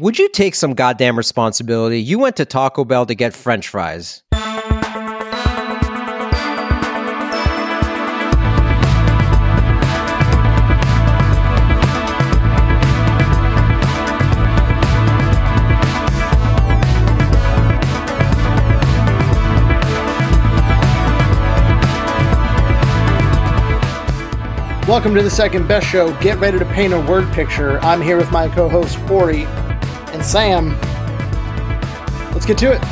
Would you take some goddamn responsibility? You went to Taco Bell to get french fries. Welcome to the second best show. Get ready to paint a word picture. I'm here with my co host, Ori and Sam. Let's get to it.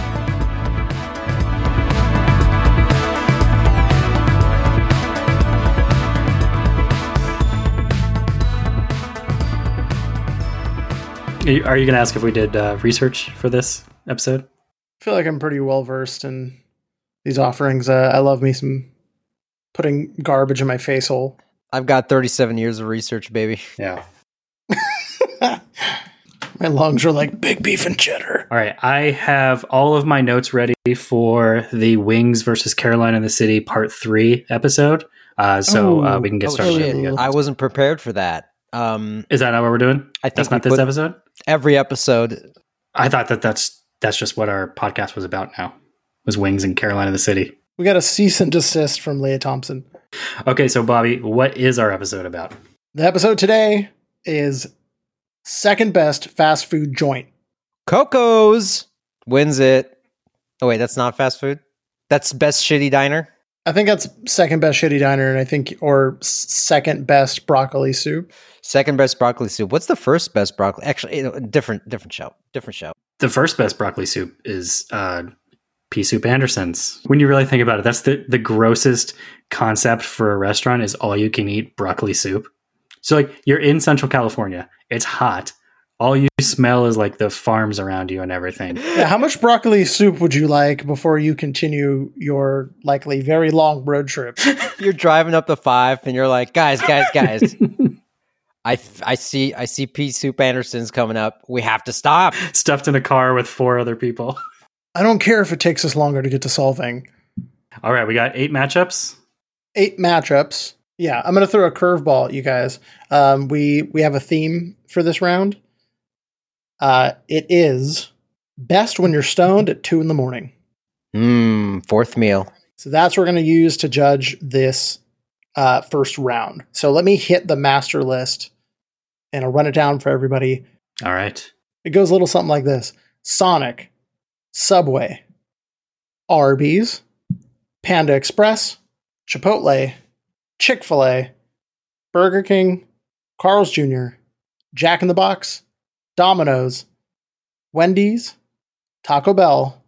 Are you going to ask if we did uh, research for this episode? I feel like I'm pretty well versed in these offerings. Uh, I love me some putting garbage in my face hole. I've got 37 years of research, baby. Yeah. My lungs are like big beef and cheddar. All right. I have all of my notes ready for the Wings versus Caroline in the City Part 3 episode. Uh, so uh, we can get Oh, started. shit. I wasn't prepared for that. Um, Is that not what we're doing? I think That's not this episode? every episode. I thought that that's that's just what our podcast was about now. Was Wings and Caroline in the City. We got a cease and desist from Lea Thompson. Okay, so Bobby, what is our episode about? The episode today is second best fast food joint. Coco's wins it. Oh wait, that's not fast food. That's best shitty diner. I think that's second best shitty diner, and I think or second best broccoli soup. Second best broccoli soup. What's the first best broccoli? Actually, you know, different different show. Different show. The first best broccoli soup is uh, pea soup Andersen's. When you really think about it, that's the, the grossest concept for a restaurant is all you can eat broccoli soup. So like you're in Central California, it's hot. All you smell is like the farms around you and everything. Yeah, how much broccoli soup would you like before you continue your likely very long road trip? You're driving up the five, and you're like, guys, guys, guys. I I see I see pea soup Andersen's coming up. We have to stop. Stuffed in a car with four other people. I don't care if it takes us longer to get to Solvang. All right, we got eight matchups. Eight matchups. Yeah, I'm gonna throw a curveball, at you guys. Um, we we have a theme for this round. Uh, it is best when you're stoned at two in the morning. Mmm. Fourth meal. So that's what we're going to use to judge this uh, first round. So let me hit the master list and I'll run it down for everybody. All right. It goes a little something like this Sonic, Subway, Arby's, Panda Express, Chipotle, Chick fil A, Burger King, Carl's Jr., Jack in the Box, Domino's, Wendy's, Taco Bell,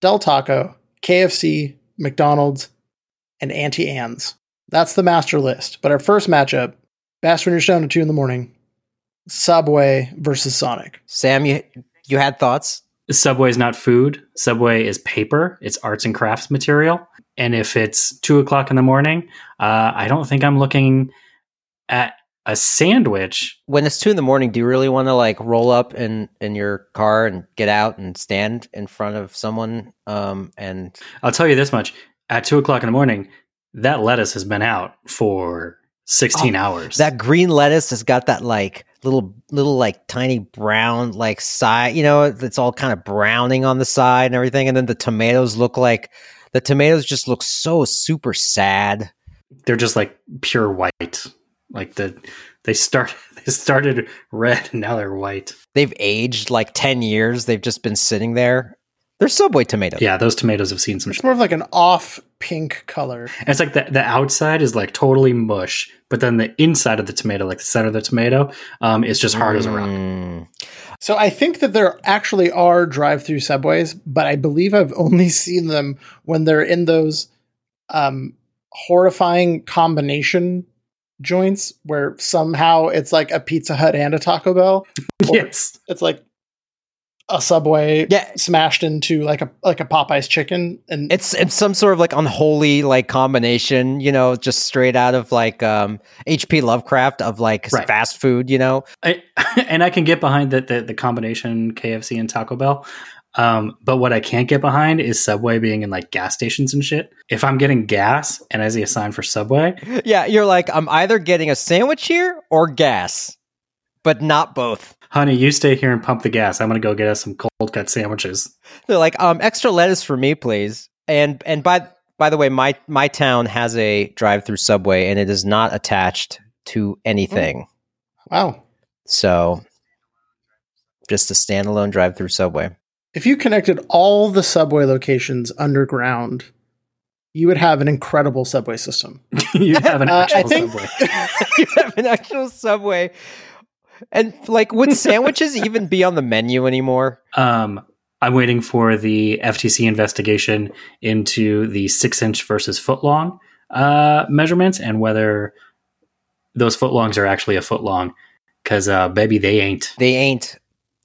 Del Taco, KFC, McDonald's, and Auntie Anne's. That's the master list. But our first matchup, best when you're stoned at two in the morning, Subway versus Sonic. Sam, you you had thoughts? Subway is not food. Subway is paper. It's arts and crafts material. And if it's two o'clock in the morning, uh, I don't think I'm looking at a sandwich. When it's two in the morning, do you really want to like roll up in in your car and get out and stand in front of someone? Um, and I'll tell you this much: at two o'clock in the morning, that lettuce has been out for sixteen hours. that green lettuce has got that like little little like tiny brown like side. You know, it's all kind of browning on the side and everything. And then the tomatoes look like the tomatoes just look so super sad. they're just like pure white. Like the they start they started red and now they're white. They've aged like ten years. They've just been sitting there. They're Subway tomatoes. Yeah, those tomatoes have seen some. It's more of like an off pink color. And it's like the the outside is like totally mush, but then the inside of the tomato, like the center of the tomato, um, is just hard as a rock. So I think that there actually are drive-through subways, but I believe I've only seen them when they're in those um, horrifying combination joints where somehow it's like a Pizza Hut and a Taco Bell. Yes, It's like a Subway Yeah. smashed into like a like a Popeyes chicken, and It's it's some sort of like unholy like combination, you know, just straight out of like um HP Lovecraft of like Right. fast food, you know. I, and I can get behind the, the the combination KFC and Taco Bell. Um, but what I can't get behind is Subway being in like gas stations and shit. If I'm getting gas and I see a sign for Subway, Yeah, you're like I'm either getting a sandwich here or gas, but not both. Honey, you stay here and pump the gas. I'm gonna go get us some cold cut sandwiches. They're like, um, extra lettuce for me, please. And and by by the way, my my town has a drive-through subway, and it is not attached to anything. Wow. So, just a standalone drive-through subway. If you connected all the subway locations underground, you would have an incredible subway system. you have an Uh, actual think- subway. you have an actual subway, and like, would sandwiches even be on the menu anymore? Um, I'm waiting for the FTC investigation into the six inch versus foot long uh, measurements and whether those foot longs are actually a foot long. Because, uh, baby, they ain't. They ain't.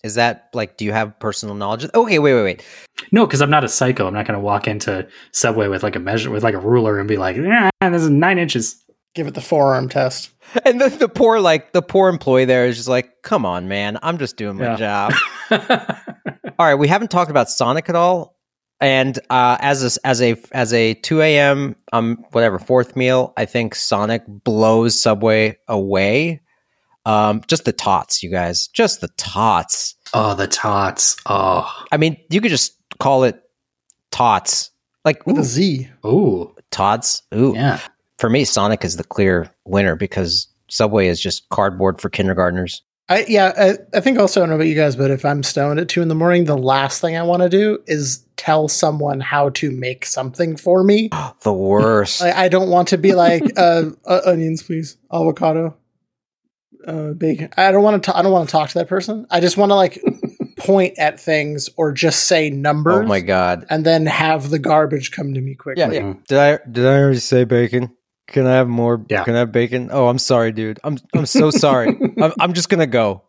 Is that like? Do you have personal knowledge? Okay, wait, wait, wait. No, because I'm not a psycho. I'm not going to walk into Subway with like a measure with like a ruler and be like, "Yeah, this is nine inches. Give it the forearm test. And the, the poor like the poor employee there is just like, come on, man, I'm just doing my Yeah. job. all right, we haven't talked about Sonic at all. And uh, as a, as a as a two a.m. um whatever fourth meal, I think Sonic blows Subway away. Um, just the tots, you guys, just the tots. oh, the tots. Oh, I mean, you could just call it tots, like With ooh, a Z. ooh, tots. Ooh, yeah. For me, Sonic is the clear winner because Subway is just cardboard for kindergartners. I yeah, I, I think also I don't know about you guys, but if I'm stoned at two in the morning, the last thing I want to do is tell someone how to make something for me. The worst. I, I don't want to be like uh, uh, onions, please, avocado, uh, bacon. I don't want to. I don't want to talk to that person. I just want to like point at things or just say numbers. oh my god. And then have the garbage come to me quickly. Yeah, yeah. Did I did I already say bacon? Can I have more? Yeah. Can I have bacon? Oh, I'm sorry, dude. I'm I'm so sorry. I'm, I'm just gonna go.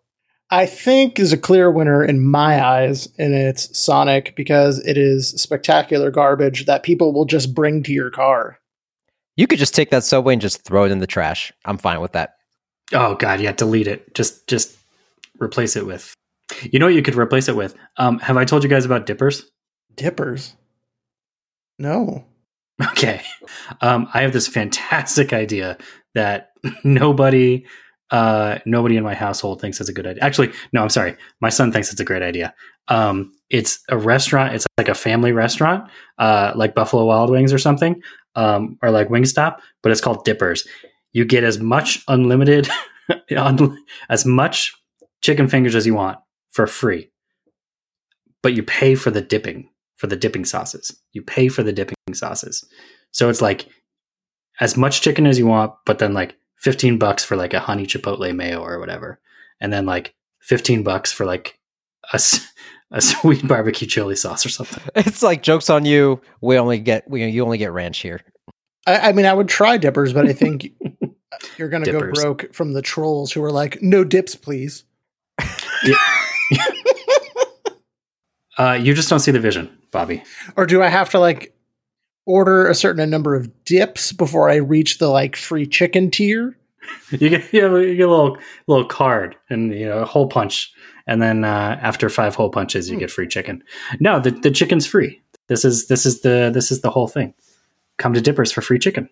I think is a clear winner in my eyes, and it's Sonic because it is spectacular garbage that people will just bring to your car. You could just take that subway and just throw it in the trash. I'm fine with that. Oh god, yeah, delete it. Just just replace it with You know what you could replace it with? Um have I told you guys about dippers? Dippers. No. Okay. Um I have this fantastic idea that nobody uh nobody in my household thinks it's a good idea. Actually, no, I'm sorry. My son thinks it's a great idea. Um it's a restaurant, it's like a family restaurant, uh like Buffalo Wild Wings or something, um or like Wingstop, but it's called Dippers. You get as much unlimited as much chicken fingers as you want for free. But you pay for the dipping, for the dipping sauces. You pay for the dipping sauces. So it's like as much chicken as you want, but then like 15 bucks for like a honey chipotle mayo or whatever. And then like 15 bucks for like a, a sweet barbecue chili sauce or something. It's like jokes on you. We only get we you only get ranch here. I, I mean, I would try dippers, but I think you're going to go broke from the trolls who are like, no dips, please. Uh, you just don't see the vision, Bobby. Or do I have to like order a certain number of dips before I reach the like free chicken tier? You get, you, have a, you get a little little card and you know a hole punch, and then uh, after five hole punches, you Hmm. get free chicken. No, the, the chicken's free. This is this is the this is the whole thing. Come to Dippers for free chicken.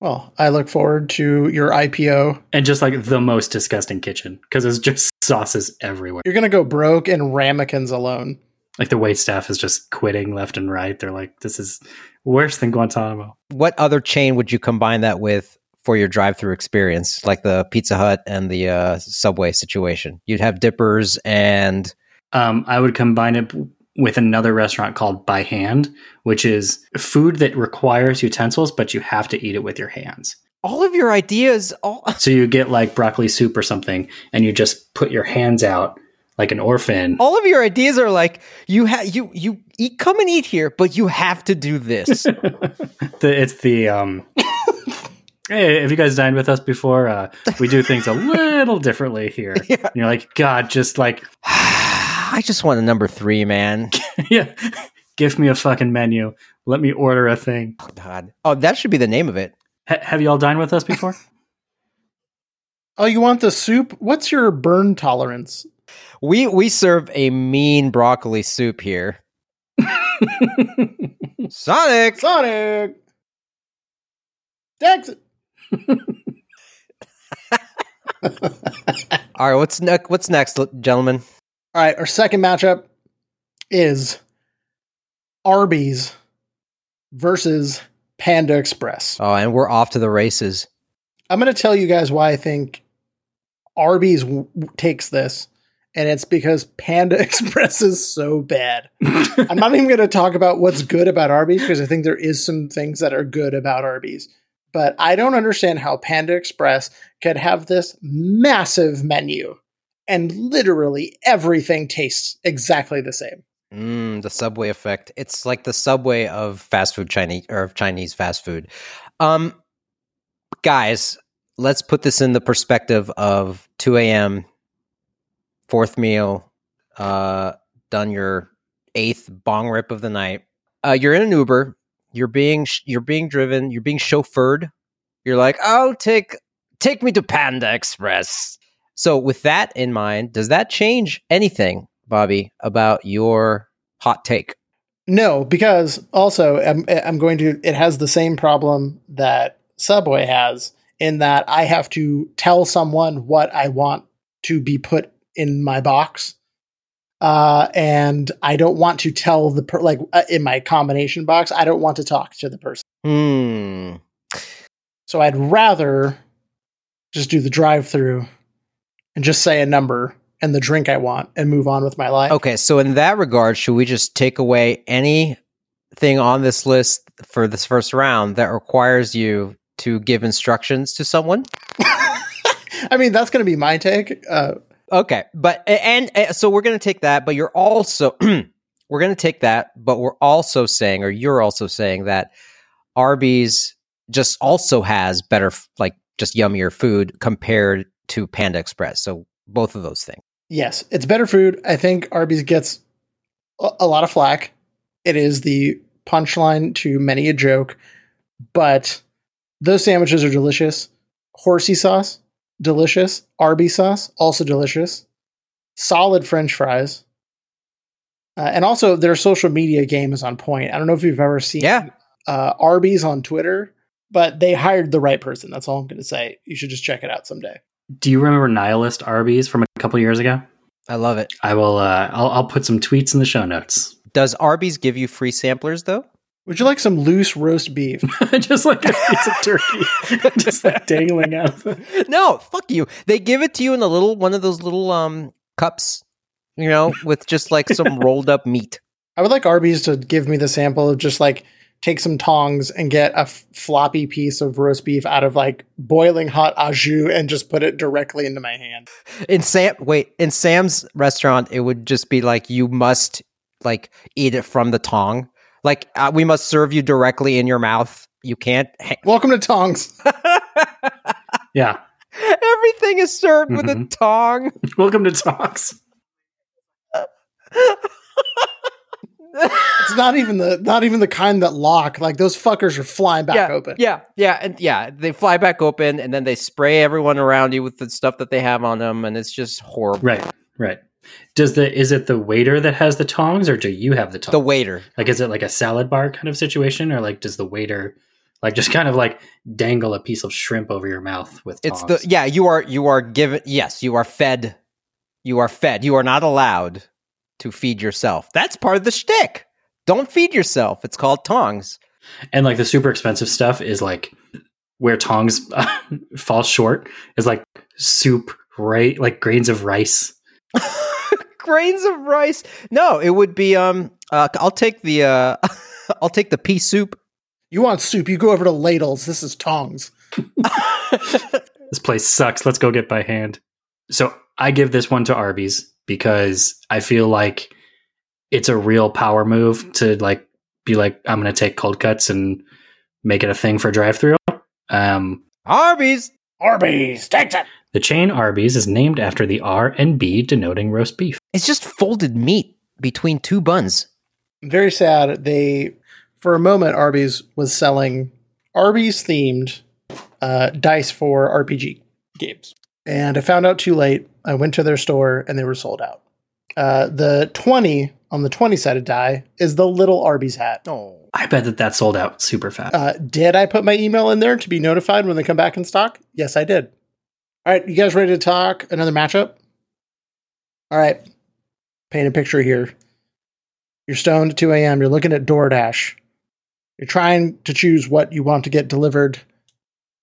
Well, I look forward to your IPO. and just like the most disgusting kitchen because there's just sauces everywhere. You're going to go broke in ramekins alone. Like the wait staff is just quitting left and right. They're like, "This is worse than Guantanamo." What other chain would you combine that with for your drive-through experience, like the Pizza Hut and the uh, Subway situation? You'd have dippers and Um, I would combine it with another restaurant called By Hand, which is food that requires utensils, but you have to eat it with your hands. all of your ideas. All So you get like broccoli soup or something, and you just put your hands out like an orphan. all of your ideas are like you have you you eat come and eat here, but you have to do this. the, it's the um hey have you guys dined with us before uh we do things a little differently here Yeah. and you're like god just like I just want a number three, man. yeah give me a fucking menu let me order a thing Oh, God. Oh, that should be the name of it. ha- have you all dined with us before Oh, you want the soup? What's your burn tolerance? We we serve a mean broccoli soup here. Sonic. Sonic! Exit! All right, what's next? What's next, gentlemen? All right, our second matchup is Arby's versus Panda Express. Oh, and we're off to the races. I'm going to tell you guys why I think Arby's w- takes this, and it's because Panda Express is so bad. I'm not even going to talk about what's good about Arby's because I think there is some things that are good about Arby's. But I don't understand how Panda Express could have this massive menu and literally everything tastes exactly the same. Mm, the Subway effect. It's like the Subway of fast food Chinese or of Chinese fast food. Um, guys, let's put this in the perspective of 2 a.m. fourth meal, uh, done your eighth bong rip of the night. Uh, you're in an Uber. You're being you're being driven. You're being chauffeured. You're like, oh, take take me to Panda Express. So, with that in mind, does that change anything, Bobby, about your hot take? No, because also I'm, I'm going to. It has the same problem that Subway has in that I have to tell someone what I want to be put in my box, uh, and I don't want to tell the per- like uh, in my combination box. I don't want to talk to the person, Hmm. so I'd rather just do the drive-through and just say a number and the drink I want and move on with my life. Okay, so in that regard, should we just take away anything on this list for this first round that requires you to give instructions to someone? I mean, that's going to be my take. Uh, Okay, but and, and so we're going to take that, but you're also we're going to take that, but we're also saying, or you're also saying that Arby's just also has better, like just yummier food compared to Panda Express. So both of those things. Yes, it's better food. I think Arby's gets a, a lot of flack. It is the punchline to many a joke, but those sandwiches are delicious. Horsey sauce, delicious. Arby's sauce, also delicious. Solid French fries. Uh, and also, their social media game is on point. I don't know if you've ever seen Yeah. uh, Arby's on Twitter, but they hired the right person. That's all I'm going to say. You should just check it out someday. Do you remember Nihilist Arby's from a couple years ago? I love it. I will. Uh, I'll, I'll put some tweets in the show notes. Does Arby's give you free samplers though? Would you like some loose roast beef? just like a piece of turkey, just like dangling out. Of the- no, fuck you. They give it to you in a little one of those little um cups, you know, with just like some rolled up meat. I would like Arby's to give me the sample of just like take some tongs and get a f- floppy piece of roast beef out of like boiling hot au jus and just put it directly into my hand. In Sam wait, in Sam's restaurant it would just be like you must like eat it from the tong. Like uh, we must serve you directly in your mouth. You can't ha- Welcome to Tongs. yeah. Everything is served with a Mhm. tong. Welcome to talks. It's not even the not even the kind that lock. Like those fuckers are flying back yeah, open. Yeah, yeah, and yeah, they fly back open, and then they spray everyone around you with the stuff that they have on them, and it's just horrible. Right. Right. Does the is it the waiter that has the tongs, or do you have the tongs? The waiter. like, is it like a salad bar kind of situation, or like does the waiter like just kind of like dangle a piece of shrimp over your mouth with Tongs? It's the yeah. You are you are given. Yes, you are fed. You are fed. You are not allowed to feed yourself. That's part of the shtick. Don't feed yourself. It's called tongs. and like the super expensive stuff is like where tongs fall short is like soup, right? Like grains of rice. Grains of rice. No, it would be um. Uh, I'll take the uh. I'll take the pea soup. You want soup? You go over to ladles. This is Tongs. this place sucks. Let's go get by hand. So I give this one to Arby's because I feel like it's a real power move to like be like, I'm going to take cold cuts and make it a thing for drive through. Um, Arby's. Arby's takes it. The chain Arby's is named after the R and B denoting roast beef. It's just folded meat between two buns. Very sad. They, for a moment, Arby's was selling Arby's themed uh, dice for RPG games. And I found out too late. I went to their store and they were sold out. Uh, the 20 on the 20 sided die is the little Arby's hat. Oh. I bet that that sold out super fast. Uh, did I put my email in there to be notified when they come back in stock? Yes, I did. All right, you guys ready to talk another matchup? All right, paint a picture here. You're stoned at 2 a.m. You're looking at DoorDash. You're trying to choose what you want to get delivered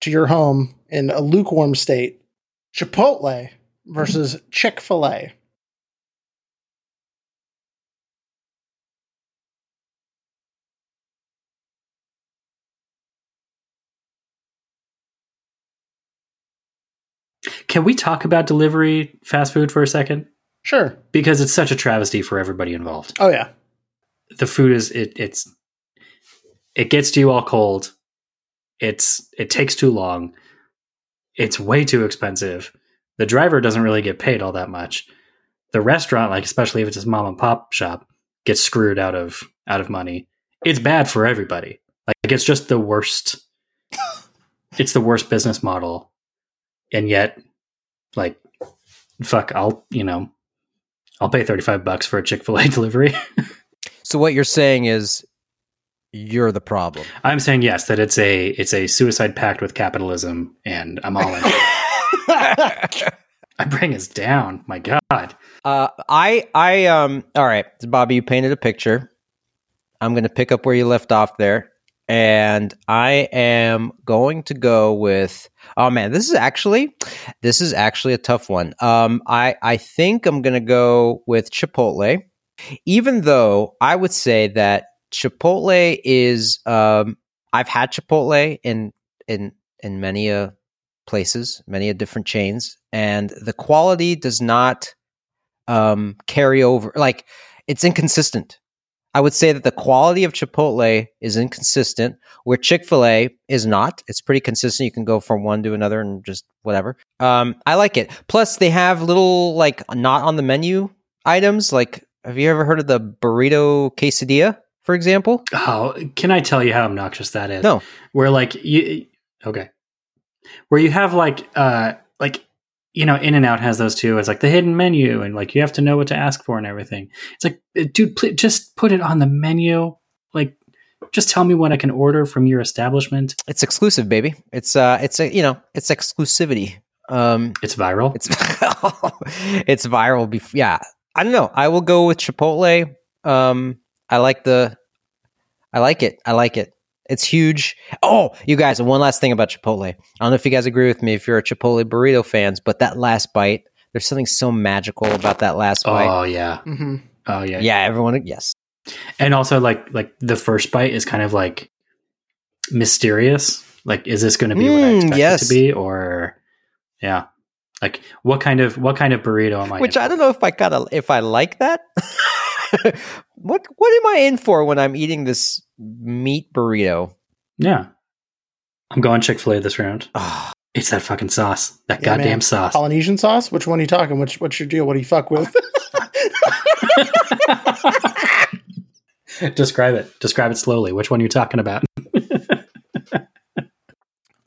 to your home in a lukewarm state. Chipotle versus Chick fil A. Can we talk about delivery fast food for a second? Sure. Because it's such a travesty for everybody involved. Oh, yeah. The food is it it's it gets to you all cold. It's it takes too long. It's way too expensive. The driver doesn't really get paid all that much. The restaurant, like especially if it's a mom and pop shop, gets screwed out of out of money. It's bad for everybody. Like it's just the worst. it's the worst business model, and yet, like, fuck, I'll you know, I'll pay thirty five bucks for a Chick fil A delivery. So what you're saying is you're the problem. I'm saying yes that it's a it's a suicide pact with capitalism, and I'm all in. I bring us down. My God. Uh, I I um all right, Bobby, you painted a picture. I'm going to pick up where you left off there, and I am going to go with. Oh man, this is actually this is actually a tough one. Um, I I think I'm to go with Chipotle, even though I would say that Chipotle is. Um, I've had Chipotle in in in many a places, many a different chains, and the quality does not um, carry over. Like it's inconsistent. I would say that the quality of Chipotle is inconsistent, where Chick Fil A is not. It's pretty consistent. You can go from one to another and just whatever. Um, I like it. Plus, they have little like not on the menu items. Like, have you ever heard of the burrito quesadilla, for example? Oh, can I tell you how obnoxious that is? No. Where like you okay. Where you have like uh like you know, In and Out has those too. It's like the hidden menu, and like you have to know what to ask for and everything. It's like, uh, dude, pl- just put it on the menu. Like, just tell me what I can order from your establishment. It's exclusive, baby. It's uh, it's a you know, it's exclusivity. Um, It's viral. It's it's viral. Bef- yeah, I don't know. I will go with Chipotle. Um, I like the, I like it. I like it. It's huge. Oh, you guys, one last thing about Chipotle. I don't know if you guys agree with me if you're a Chipotle burrito fans, but that last bite, there's something so magical about that last bite. oh yeah. hmm Oh yeah. yeah, everyone. Yes, And also like like the first bite is kind of like mysterious. Like, is this going to be what I Mm, expect yes. it to be, or yeah, like what kind of what kind of burrito am I? which in I don't know if I kind of if I like that. what what am I in for when I'm eating this meat burrito? Yeah, I'm going Chick Fil A this round. Ah, It's that fucking sauce. That Yeah, goddamn man. sauce. Polynesian sauce? Which one are you talking? Which what's your deal? What do you fuck with? Describe it. Describe it slowly. Which one are you talking about?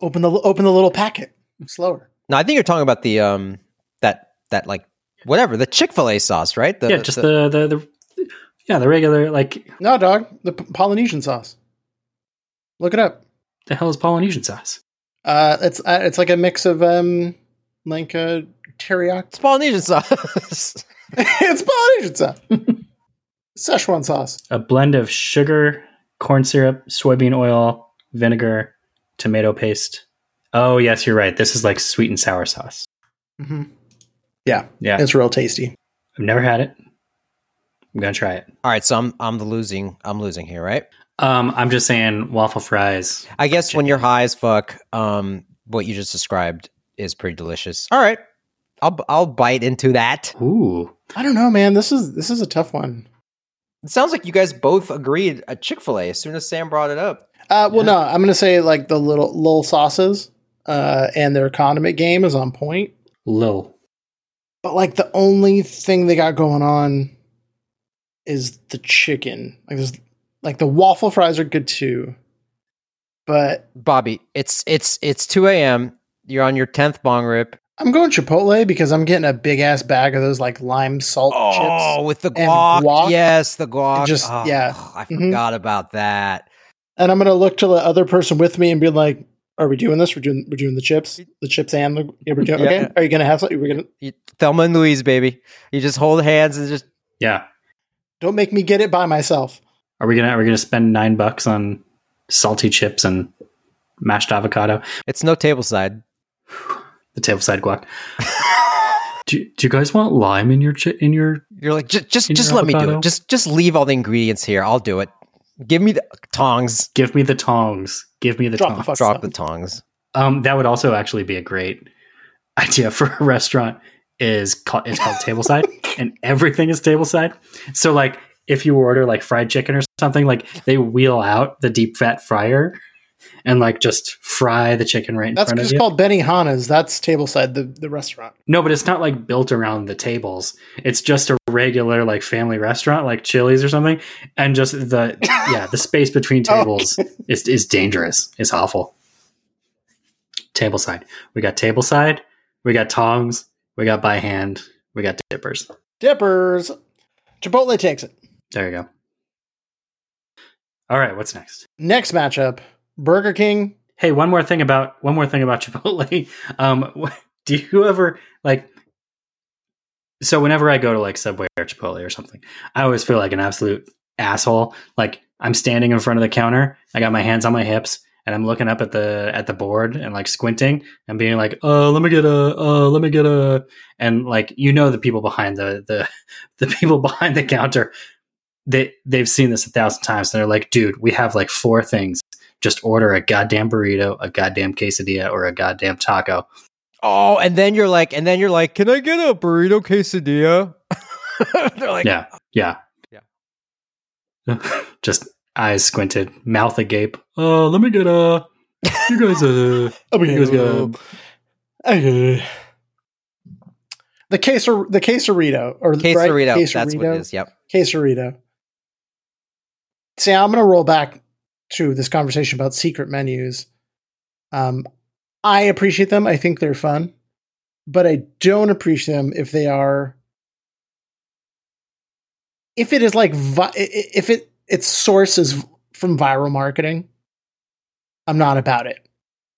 open the open the little packet. Slower. no, I think you're talking about the um that that like whatever the Chick Fil A sauce, right? The, yeah, just the, the the yeah the regular like No, dog. The P- Polynesian sauce. Look it up. the hell is Polynesian sauce? Uh, it's uh, it's like a mix of um, like uh, teriyaki. it's Polynesian sauce. it's Polynesian sauce. Szechuan sauce. A blend of sugar, corn syrup, soybean oil, vinegar, tomato paste. Oh yes, you're right. This is like sweet and sour sauce. Mm-hmm. Yeah, Yeah, it's real tasty. I've never had it. I'm gonna try it. All right, so I'm I'm the losing I'm losing here, right? Um, I'm just saying waffle fries. I guess when you're high as fuck, um, what you just described is pretty delicious. All right, I'll I'll bite into that. Ooh, I don't know, man. This is this is a tough one. It sounds like you guys both agreed at Chick Fil A as soon as Sam brought it up. Uh, well, Yeah. no, I'm gonna say like the little little sauces uh, and their condiment game is on point. Lil. But like the only thing they got going on is the chicken. Like there's like the waffle fries are good too. But Bobby, it's it's it's two a.m. You're on your tenth bong rip. I'm going Chipotle because I'm getting a big ass bag of those like lime salt Oh, chips. Oh, with the And guac. guac. Yes, the guac. Just- Oh, yeah. I Mhm. forgot about that. And I'm gonna look to the other person with me and be like, Are we doing this? We're doing we're doing the chips, the chips and the. Yeah, we're doing. Yeah. Okay. Are you gonna have something? We're gonna. You, Thelma and Louise, baby. You just hold hands and just Yeah. Don't make me get it by myself. Are we gonna are we gonna spend nine bucks on salty chips and mashed avocado? it's no table side. The tableside guac. do, do you guys want lime in your chi- in your? You're like just just just your let me do it. Just just leave all the ingredients here. I'll do it. Give me the tongs. Give me the tongs. Give me the Drop the tongs. fuck Drop the tongs. Um, that would also actually be a great idea for a restaurant. Is called it's called tableside, and everything is tableside. So like, if you order like fried chicken or something, like they wheel out the deep fat fryer and like just fry the chicken right in That's front of you. called Benihana's. That's tableside, the the restaurant. no, but it's not like built around the tables. It's just a regular like family restaurant, like Chili's or something, and just the yeah the space between oh, tables is is dangerous. It's awful. Tableside. We got tableside. We got tongs. We got by hand. We got dippers. Dippers. Chipotle takes it. There you go. All right, what's next? Next matchup: Burger King. Hey, one more thing about one more thing about Chipotle. Um, do you ever like? So whenever I go to like Subway or Chipotle or something, I always feel like an absolute asshole. Like I'm standing in front of the counter, I got my hands on my hips, and I'm looking up at the at the board and like squinting and being like, "Uh, let me get a, uh, let me get a," and like you know the people behind the the the people behind the counter, they they've seen this a thousand times. And they're like, "Dude, we have like four things." just order a goddamn burrito, a goddamn quesadilla, or a goddamn taco. Oh, and then you're like, and then you're like, can I get a burrito quesadilla? They're like, yeah, yeah, Yeah. just eyes squinted, mouth agape. Uh, let me get a. You guys, uh, Oh, you guys got. Uh, the quesar the quesarito or right? quesarito. That's what Quesarito? it is. Yep. quesarito. See, I'm going to roll back to this conversation about secret menus. Um, I appreciate them. I think they're fun, but I don't appreciate them if they are. If it is like vi- i- i- if it its source is from viral marketing, I'm not about it.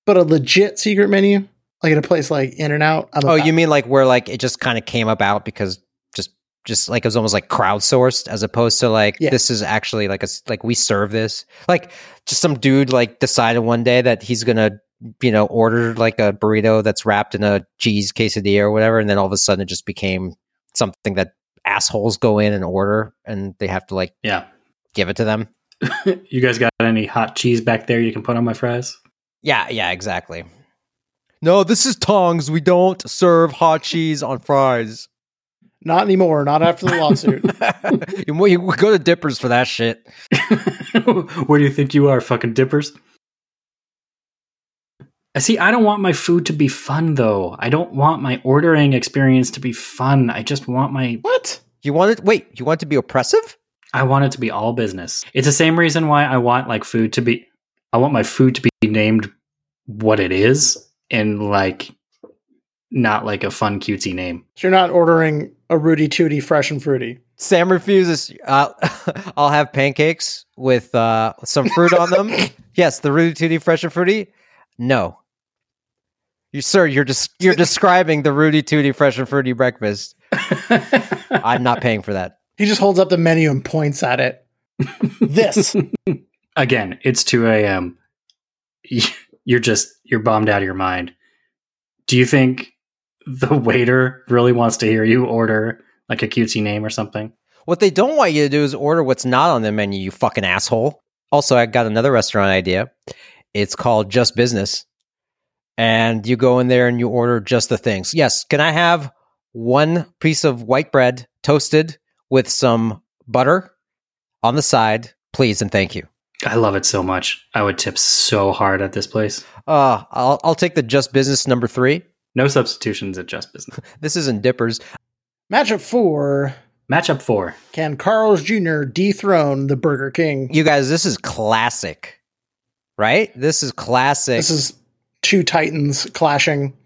But a legit secret menu, like at a place like In and Out, Oh, you mean like where like it just kind of came about because just just like it was almost like crowdsourced as opposed to like Yeah. this is actually like a like we serve this like just some dude like decided one day that he's gonna you know order like a burrito that's wrapped in a cheese quesadilla or whatever and then all of a sudden it just became something that assholes go in and order and they have to like Yeah, give it to them you guys got any hot cheese back there you can put on my fries? yeah yeah exactly no this is tongs we don't serve hot cheese on fries not anymore. Not after the lawsuit. you, you go to dippers for that shit Where do you think you are, fucking dippers? Uh, See, I don't want my food to be fun though. I don't want my ordering experience to be fun. I just want my what? You want it? Wait, you want it to be oppressive? I want it to be all business. It's the same reason why I want like food to be I want my food to be named what it is and like not like a fun cutesy name. You're not ordering a Rooty Tooty fresh and fruity. Sam refuses. Uh, I'll have pancakes with uh, some fruit on them. yes, the Rooty Tooty Fresh and Fruity. No, you sir, you're just you're describing the Rooty Tooty Fresh and Fruity breakfast. I'm not paying for that. He just holds up the menu and points at it. This. Again, it's 2 a.m. You're just you're bombed out of your mind. Do you think the waiter really wants to hear you order like a cutesy name or something? What they don't want you to do is order what's not on the menu. You fucking asshole. Also, I got another restaurant idea. It's called Just Business, and you go in there and you order just the things. Yes, can I have one piece of white bread toasted with some butter on the side, please and thank you. I love it so much. I would tip so hard at this place. Uh, I'll I'll take the Just Business number three. No substitutions at Just Business. This isn't Dippers. Matchup four. Matchup four. Can Carl's Jr. dethrone the Burger King? You guys, this is classic, right? This is classic. This is two titans clashing.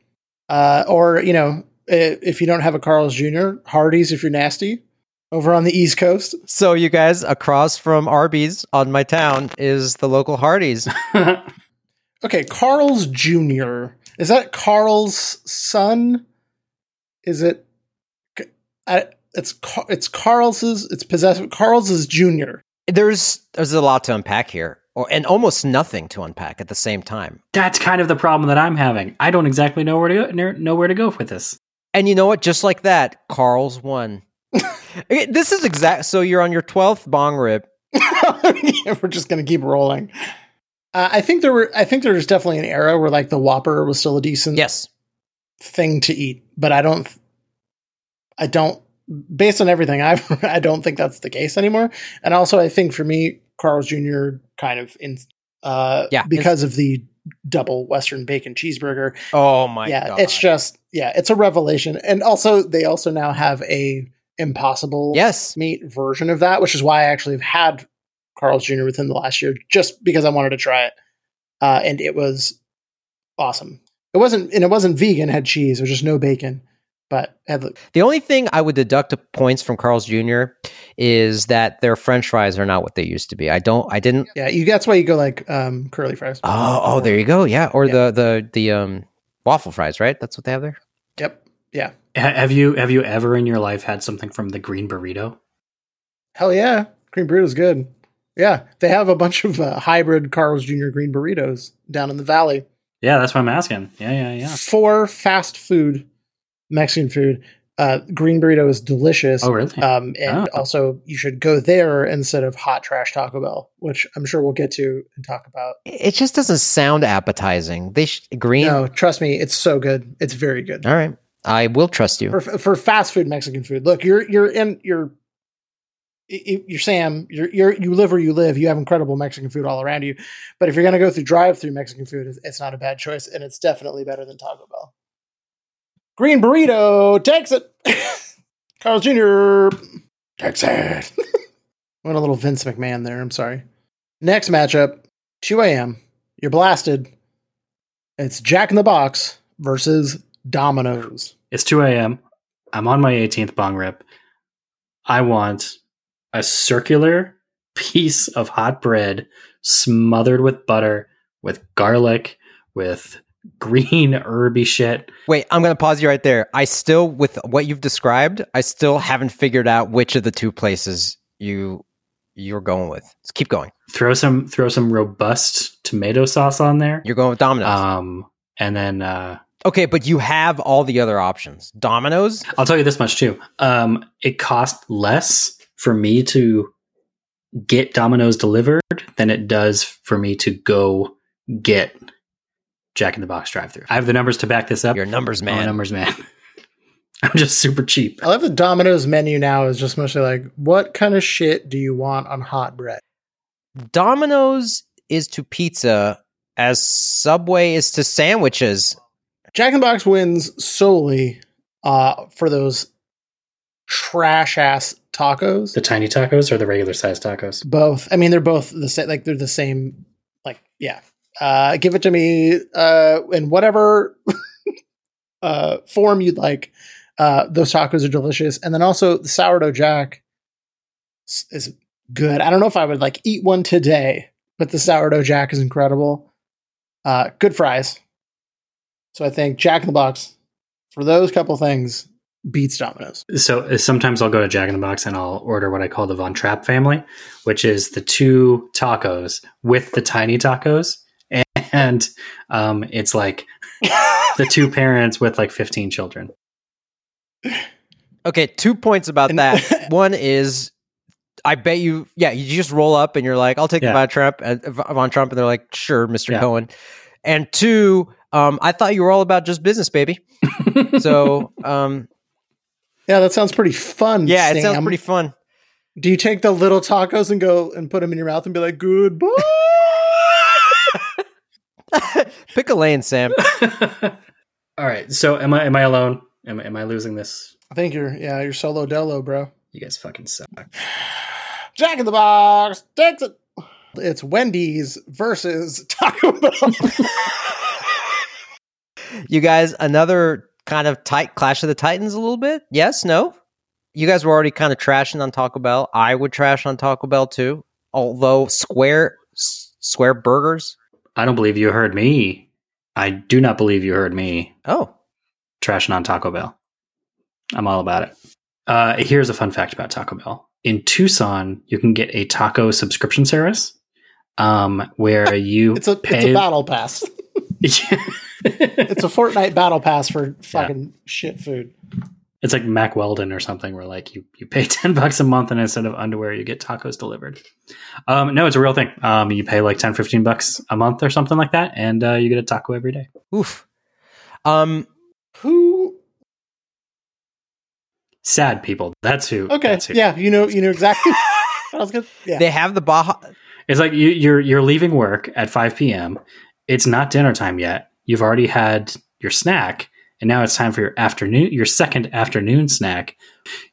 Uh, or, you know, if you don't have a Carl's Jr., Hardee's if you're nasty. Over on the East Coast. so, you guys, across from Arby's on my town is the local Hardee's. Okay, Carl's Jr. Is that Carl's son? Is it? I, it's it's Carl's. It's possessed. Carl's is Jr. There's there's a lot to unpack here, or and almost nothing to unpack at the same time. That's kind of the problem that I'm having. I don't exactly know where to go, know where to go with this. And you know what? Just like that, Carl's won. Okay, this is exact. So you're on your twelfth bong rip. We're just gonna keep rolling. Uh, I think there were. I think there was definitely an era where like the Whopper was still a decent Yes, thing to eat, but I don't. I don't. Based on everything, I I don't think that's the case anymore. And also, I think for me, Carl's Jr. kind of in. Uh, Yeah, because of the double Western bacon cheeseburger. Oh my yeah, god! it's just yeah, it's a revelation. And also, they also now have a impossible yes. meat version of that, which is why I actually have had Carl's Jr. within the last year, just because I wanted to try it, uh, and it was awesome. It wasn't, and it wasn't vegan; had cheese. Was just no bacon, but had the, The only thing I would deduct points from Carl's Jr. is that their French fries are not what they used to be. I don't. I didn't. yeah. You that's why you go like um, curly fries. Oh, oh, there you go. Yeah, or Yeah. the the the um waffle fries, right? That's what they have there. Yep. Yeah. Ha- have you have you ever in your life had something from the Green Burrito? Hell yeah, green burrito's good. Yeah, they have a bunch of uh, hybrid Carl's Jr. green burritos down in the valley. Yeah, that's what I'm asking. Yeah, yeah, yeah. For fast food, Mexican food, uh, green burrito is delicious. Oh, really? Um, and Oh. also, you should go there instead of hot trash Taco Bell, which I'm sure we'll get to and talk about. It just doesn't sound appetizing. They sh- green. No, trust me, it's so good. It's very good All right, I will trust you. for for fast food Mexican food. Look, you're you're in you're you're Sam. You're you're you live where you live. You have incredible Mexican food all around you. But if you're gonna go through drive-through Mexican food, it's, not a bad choice, and it's definitely better than Taco Bell. Green burrito takes it. Carl's Jr. takes it. Went a little Vince McMahon there. I'm sorry. Next matchup, 2 a.m. You're blasted. It's Jack in the Box versus Domino's. It's 2 a.m. I'm on my 18th bong rip. I want a circular piece of hot bread smothered with butter, with garlic, with green herby shit. Wait, I'm going to pause you right there. I still, with what you've described, I still haven't figured out which of the two places you you're going with. Just keep going. Throw some throw some robust tomato sauce on there. You're going with Domino's. Um, and then uh, okay, but you have all the other options. Domino's. I'll tell you this much too. Um, it cost less for me to get Domino's delivered than it does for me to go get Jack in the Box drive through. I have the numbers to back this up. Your numbers, I'm a man. numbers man. I'm just super cheap. I love the Domino's menu now is just mostly like, what kind of shit do you want on hot bread? Domino's is to pizza as Subway is to sandwiches. Jack in the Box wins solely uh, for those trash ass tacos. The tiny tacos or the regular size tacos? both. I mean, they're both the same. Like they're the same. Like yeah. Uh, give it to me uh, in whatever uh, form you'd like. Uh, those tacos are delicious, and then also the sourdough jack is good. I don't know if I would like eat one today, but the sourdough jack is incredible. Uh, good fries. So I think Jack in the Box for those couple things beats Domino's. So uh, sometimes I'll go to Jack in the Box and I'll order what I call the Von Trapp family, which is the two tacos with the tiny tacos. And um, it's like the two parents with like 15 children. Okay, two points about And- that. One is, I bet you, yeah, you just roll up and you're like, I'll take Yeah. the Von Trump, uh, Von Trump, and they're like, sure, Mister Yeah. Cohen. And two, um, I thought you were all about just business, baby. So, um, Yeah, that sounds pretty fun. yeah, it sounds pretty fun. Do you take the little tacos and go and put them in your mouth and be like, goodbye? Pick a lane, Sam. All right. So am I am I alone? Am, am I losing this? I think you're, yeah, you're solo delo, bro. You guys fucking suck. Jack in the Box takes it. It's Wendy's versus Taco Bell. You guys, another kind of tight clash of the titans a little bit. Yes, no. You guys were already kind of trashing on Taco Bell. I would trash on Taco Bell too. Although square s- square burgers, I don't believe you heard me. I do not believe you heard me Oh, trashing on Taco Bell. I'm all about it. Uh, here's a fun fact about Taco Bell. In Tucson, you can get a taco subscription service um, where you It's a pay. it's a battle pass. it's a Fortnite battle pass for fucking shit food. It's like Mack Weldon or something, where like you, you pay ten bucks a month and instead of underwear, you get tacos delivered. Um, no, it's a real thing. Um, you pay like 10, 15 bucks a month or something like that, and uh, you get a taco every day. oof. Um, Who? Sad people. That's who. Okay, That's who. yeah, you know, you know exactly. what I was gonna. Yeah, they have the Baja. It's like you, you're you're leaving work at five p.m. It's not dinner time yet. You've already had your snack, and now it's time for your afternoon, your second afternoon snack.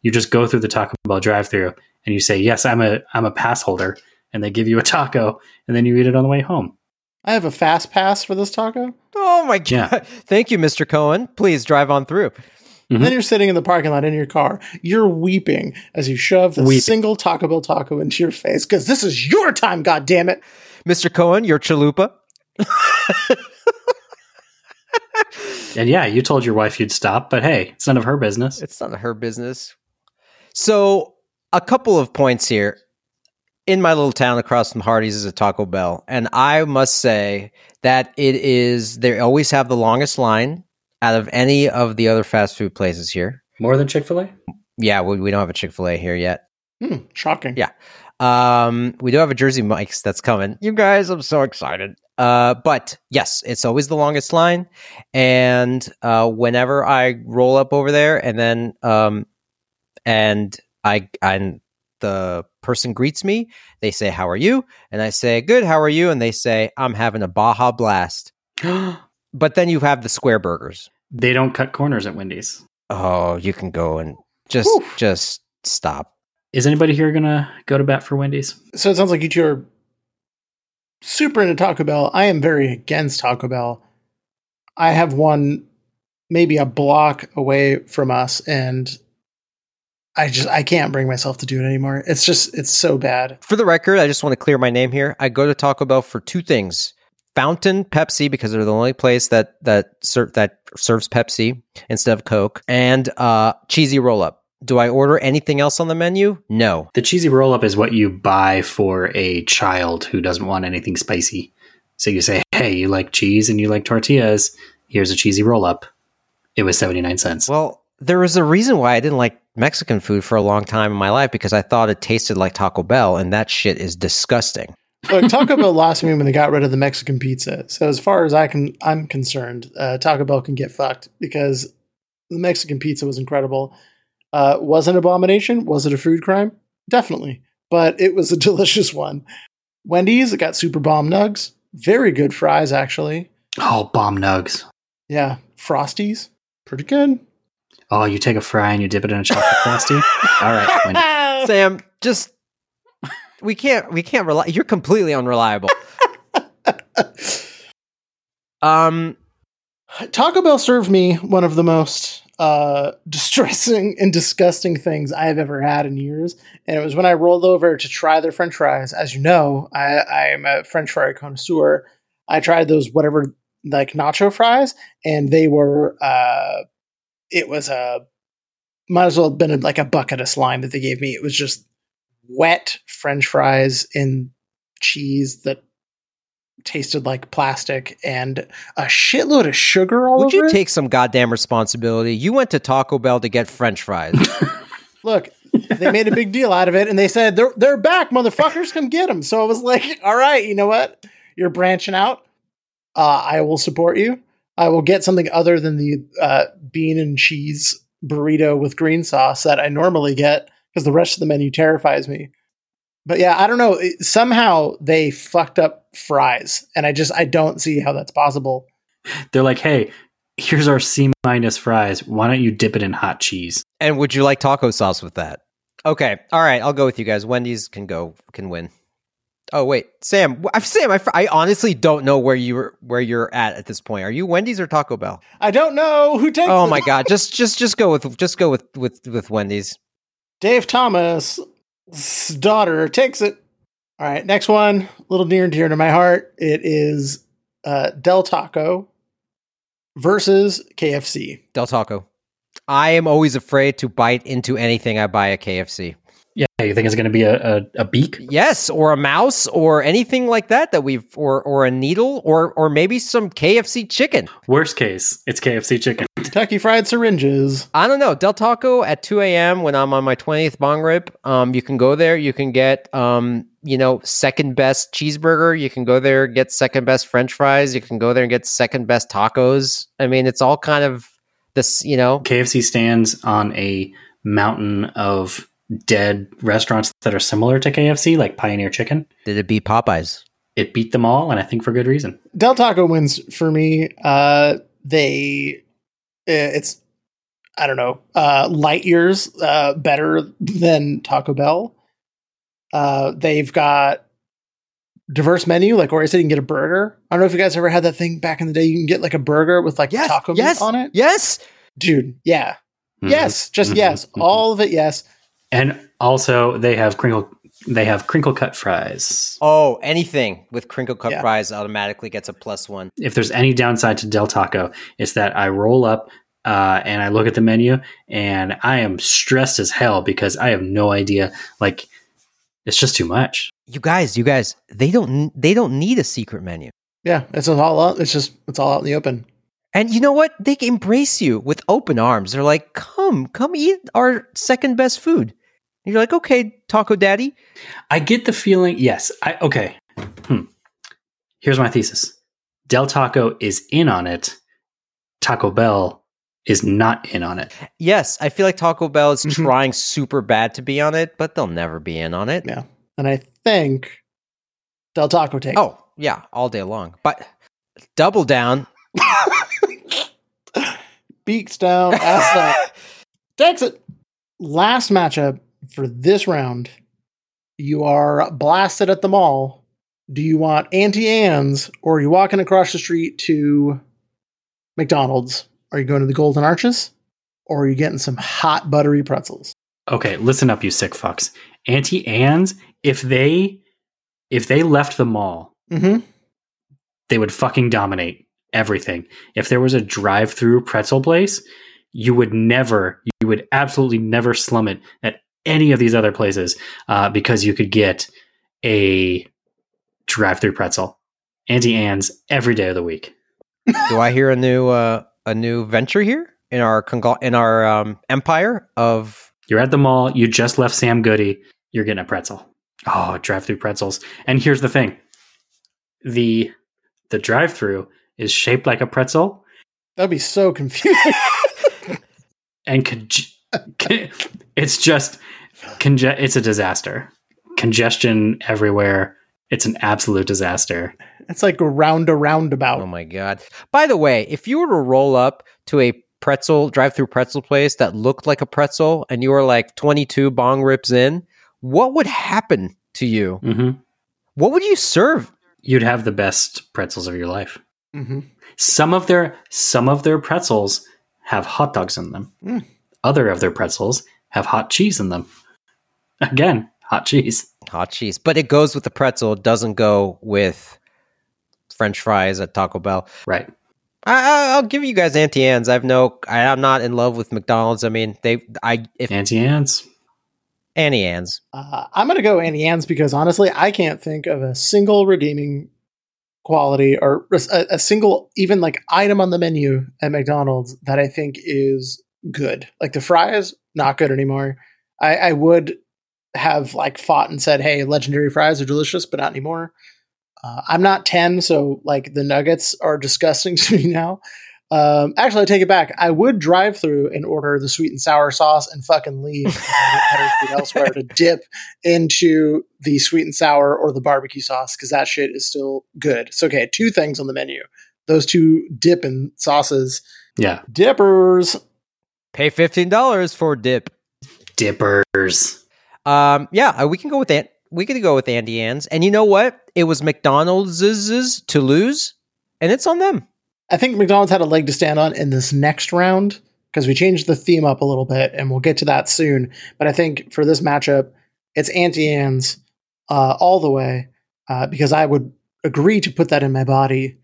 You just go through the Taco Bell drive-through and you say, "Yes, I'm a I'm a pass holder," and they give you a taco, and then you eat it on the way home. I have a fast pass for this taco. Oh my god! Yeah. Thank you, Mr. Cohen. Please drive on through. Mhm. Then you're sitting in the parking lot in your car. You're weeping as you shove the Weeping. single Taco Bell taco into your face because this is your time. God damn it! Mr. Cohen, your chalupa. And yeah, you told your wife you'd stop, but hey, it's none of her business. It's none of her business. So, a couple of points here. In my little town across from Hardee's is a Taco Bell, and I must say that it is. They always have the longest line out of any of the other fast food places here. More than Chick Fil A. Yeah, we, we don't have a Chick Fil A here yet. Hmm, shocking. Yeah. Um, we do have a Jersey Mike's that's coming. You guys, I'm so excited. Uh, but yes, it's always the longest line, and uh, whenever I roll up over there, and then um, and I and the person greets me, they say, "How are you?" And I say, "Good. How are you?" And they say, "I'm having a Baja Blast." But then you have the square burgers. they don't cut corners at Wendy's. Oh, you can go and just Oof. just stop. Is anybody here gonna go to bat for Wendy's? So it sounds like you two are super into Taco Bell. I am very against Taco Bell. I have one maybe a block away from us, and I just I can't bring myself to do it anymore. It's just it's so bad. For the record, I just want to clear my name here. I go to Taco Bell for two things: Fountain Pepsi because they're the only place that that ser- that serves Pepsi instead of Coke, and uh, cheesy roll up. Do I order anything else on the menu? No. The cheesy roll up is what you buy for a child who doesn't want anything spicy. So you say, "Hey, you like cheese and you like tortillas? Here's a cheesy roll up." It was seventy nine cents. Well, there was a reason why I didn't like Mexican food for a long time in my life because I thought it tasted like Taco Bell, and that shit is disgusting. Look, Taco Bell lost me when they got rid of the Mexican pizza. So as far as I can, I'm concerned, uh, Taco Bell can get fucked because the Mexican pizza was incredible. Uh, was it an abomination? Was it a food crime? Definitely, but it was a delicious one. Wendy's, it got super bomb nugs, very good fries actually. oh, bomb nugs. Yeah, Frosties, pretty good. Oh, you take a fry and you dip it in a chocolate frosty. All right, Wendy. Sam, just we can't we can't rely. You're completely unreliable. um, Taco Bell served me one of the most uh, distressing and disgusting things I have ever had in years. And it was when I rolled over to try their french fries. As you know, I, I am a french fry connoisseur. I tried those whatever, like nacho fries, and they were, uh, it was a, might as well have been like a bucket of slime that they gave me. It was just wet french fries in cheese that tasted like plastic and a shitload of sugar all would over you it. take some goddamn responsibility? You went to Taco Bell to get French fries. Look, they made a big deal out of it, and they said they're they're back, motherfuckers, come get them. So I was like, all right, you know what? You're branching out. Uh, I will support you. I will get something other than the uh, bean and cheese burrito with green sauce that I normally get because the rest of the menu terrifies me. But yeah, I don't know. It- somehow they fucked up fries, and I just I don't see how that's possible. They're like, "Hey, here's our C minus fries. Why don't you dip it in hot cheese?" and would you like taco sauce with that? Okay, all right, I'll go with you guys. Wendy's can go can win. Oh wait, Sam, I've Sam. I, I honestly don't know where you're where you're at at this point. Are you Wendy's or Taco Bell? I don't know who takes. Oh my god, just just just go with just go with with with Wendy's. Dave Thomas' daughter takes it. All right, next one, a little near and dear to my heart. It is uh, Del Taco versus KFC. Del Taco. I am always afraid to bite into anything I buy at KFC. Yeah, you think it's going to be a, a, a beak? Yes, or a mouse, or anything like that that we've, or or a needle, or or maybe some KFC chicken. Worst case, it's KFC chicken. Kentucky Fried Syringes. I don't know. Del Taco at 2 a.m. when I'm on my 20th bong rip. Um, you can go there. You can get, um, you know, second best cheeseburger. You can go there get second best French fries. You can go there and get second best tacos. I mean, it's all kind of this, you know. KFC stands on a mountain of dead restaurants that are similar to KFC, like Pioneer Chicken. Did it beat Popeyes? It beat them all, and I think for good reason. Del Taco wins for me. Uh, they, eh, it's, I don't know, uh, light years uh, better than Taco Bell. Uh, they've got diverse menu. Like where I said, you can get a burger. I don't know if you guys ever had that thing back in the day. You can get like a burger with like Yes. taco yes. meat on it. Yes. Dude, yeah. Mhm. Yes, just Mhm. yes. Mhm. All of it, yes. And also, they have crinkle. They have crinkle cut fries. Oh, anything with crinkle cut Yeah. fries automatically gets a plus one. If there's any downside to Del Taco, it's that I roll up uh, and I look at the menu, and I am stressed as hell because I have no idea. Like, it's just too much. You guys, you guys, they don't they don't need a secret menu. Yeah, it's all out. It's just it's all out in the open. And you know what? They embrace you with open arms. They're like, "Come, come eat our second best food." You're like, "Okay, Taco Daddy." I get the feeling. Yes. I okay. Hmm. Here's my thesis. Del Taco is in on it. Taco Bell is not in on it. Yes, I feel like Taco Bell is Mhm. trying super bad to be on it, but they'll never be in on it. Yeah. And I think Del Taco takes. Oh, yeah, all day long. But double down. beaks down, ass up. Takes it. Last matchup for this round. You are blasted at the mall. Do you want Auntie Anne's or are you walking across the street to McDonald's? Are you going to the Golden Arches? Or are you getting some hot buttery pretzels? Okay, listen up, you sick fucks. Auntie Anne's, if they if they left the mall, Mm-hmm. they would fucking dominate everything. If there was a drive-through pretzel place, you would never, you would absolutely never slum it at any of these other places uh, because you could get a drive-through pretzel. Auntie Anne's every day of the week. Do I hear a new uh, a new venture here in our congl- in our um, empire of You're at the mall, you just left Sam Goody, you're getting a pretzel. Oh, drive-through pretzels. And here's the thing. The the drive-through is shaped like a pretzel That'd be so confusing. and conge- it's just conge- it's a disaster. Congestion everywhere. It's an absolute disaster. it's like a round a roundabout. Oh my god. By the way, if you were to roll up to a pretzel drive-through pretzel place that looked like a pretzel and you were like 22 bong rips in, what would happen to you? hmm What would you serve? You'd have the best pretzels of your life. Mm-hmm. Some of their some of their pretzels have hot dogs in them. Mm. Other of their pretzels have hot cheese in them. Again, hot cheese. Hot cheese. But it goes with the pretzel, it doesn't go with french fries at Taco Bell. Right. I, I- I'll give you guys Auntie Anne's. I've no, I, I'm not in love with McDonald's. I mean, they, I, if Auntie Anne's. Annie Ann's, Uh, I'm going to go Annie Ann's because honestly, I can't think of a single redeeming quality or a, a single even like item on the menu at McDonald's that I think is good. Like the fries, not good anymore. I, I would have like fought and said, "Hey, legendary fries are delicious," but not anymore. Uh, I'm not ten, so like the nuggets are disgusting to me now. Um, actually, I take it back. I would drive through and order the sweet and sour sauce and fucking leave elsewhere to dip into the sweet and sour or the barbecue sauce because that shit is still good. So, okay, two things on the menu. Those two dipping sauces. Yeah. Dippers. Pay $15 for dip. Dippers. Um, yeah, uh, we can go with that. We could go with Andy Ann's. And you know what? It was McDonald's to lose, and it's on them. I think McDonald's had a leg to stand on in this next round because we changed the theme up a little bit and we'll get to that soon. But I think for this matchup, it's Auntie Anne's uh, all the way uh, because I would agree to put that in my body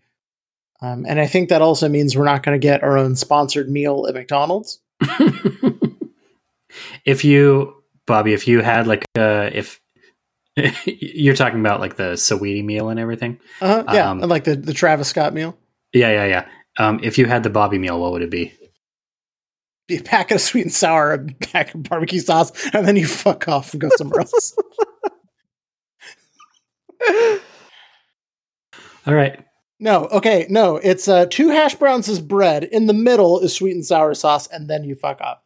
Um, and I think that also means we're not going to get our own sponsored meal at McDonald's. if you, Bobby, if you had like uh if you're talking about like the Saweetie meal and everything. Uh-huh, yeah, Um, like the, the Travis Scott meal. Yeah, yeah, yeah. Um, if you had the Bobby meal, what would it be? Be a packet of sweet and sour, a pack of barbecue sauce, and then you fuck off and go somewhere else. All right. No, okay, no. It's uh, two hash browns is bread. In the middle is sweet and sour sauce, and then you fuck up.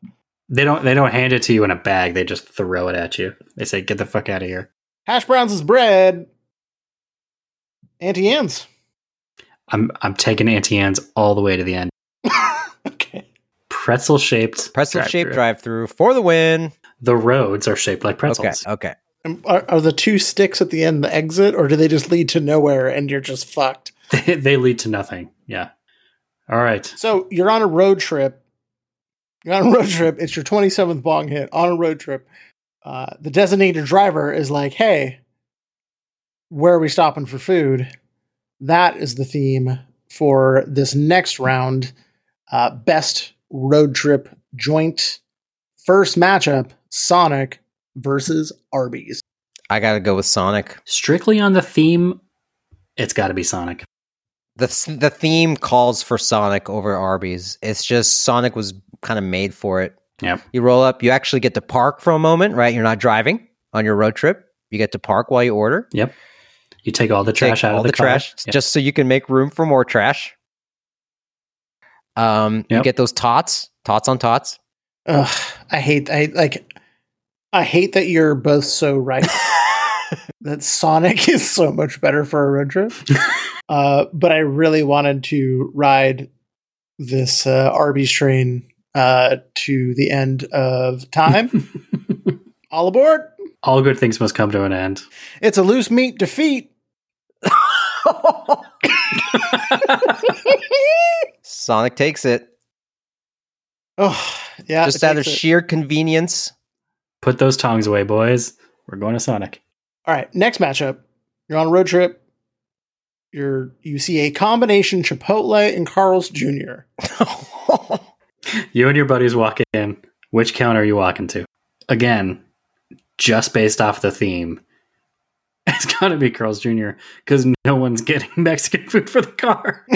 They don't they don't hand it to you in a bag. They just throw it at you. They say, "Get the fuck out of here." Hash browns is bread. Auntie Anne's. I'm I'm taking Auntie Anne's all the way to the end. okay. Pretzel shaped. Pretzel shaped drive through for the win. The roads are shaped like pretzels. Okay, okay. Are, are the two sticks at the end the exit, or do they just lead to nowhere and you're just fucked? They, they lead to nothing. Yeah. All right. So you're on a road trip. You're on a road trip. It's your 27th bong hit on a road trip. Uh, the designated driver is like, hey, where are we stopping for food? That is the theme for this next round. Uh, best road trip joint. First matchup Sonic versus Arby's. I got to go with Sonic. Strictly on the theme, it's got to be Sonic. the The theme calls for Sonic over Arby's. It's just Sonic was kind of made for it. Yep. You roll up, you actually get to park for a moment, right? You're not driving on your road trip. You get to park while you order. Yep. You take all the trash Take out all of the, car. trash Yep. just so you can make room for more trash. Um, you get those tots, tots on tots. Ugh, I hate I like I hate that you're both so right. that Sonic is so much better for a road trip. uh, but I really wanted to ride this uh, Arby's train uh, to the end of time. All aboard! all good things must come to an end. It's a loose meat defeat. Sonic takes it Oh, yeah. just out of it. sheer convenience. Put those tongs away, boys. We're going to Sonic. All right, next matchup. You're on a road trip. You're you see a combination Chipotle and Carl's Jr. You and your buddies walk in. Which counter are you walking to? Again, just based off the theme. It's got to be Carl's Jr. because no one's getting Mexican food for the car.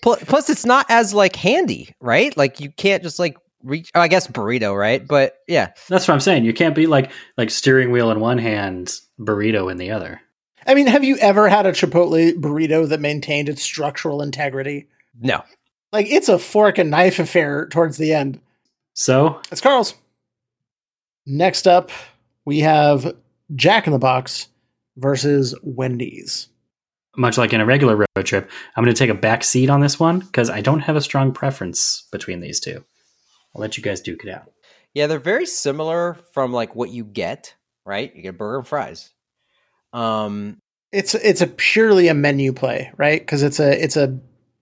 Plus, it's not as like handy, right? Like you can't just like reach. Oh, I guess burrito, right? But yeah, That's what I'm saying. You can't be like like steering wheel in one hand, burrito in the other. I mean, have you ever had a Chipotle burrito that maintained its structural integrity? no. Like it's a fork and knife affair towards the end. So It's Carl's. Next up, we have Jack in the Box versus Wendy's. much like in a regular road trip, I'm going to take a back seat on this one because I don't have a strong preference between these two. I'll let you guys duke it out. Yeah, they're very similar from like what you get, right? You get burger and fries. Um, It's it's a purely a menu play, right? Because it's a it's a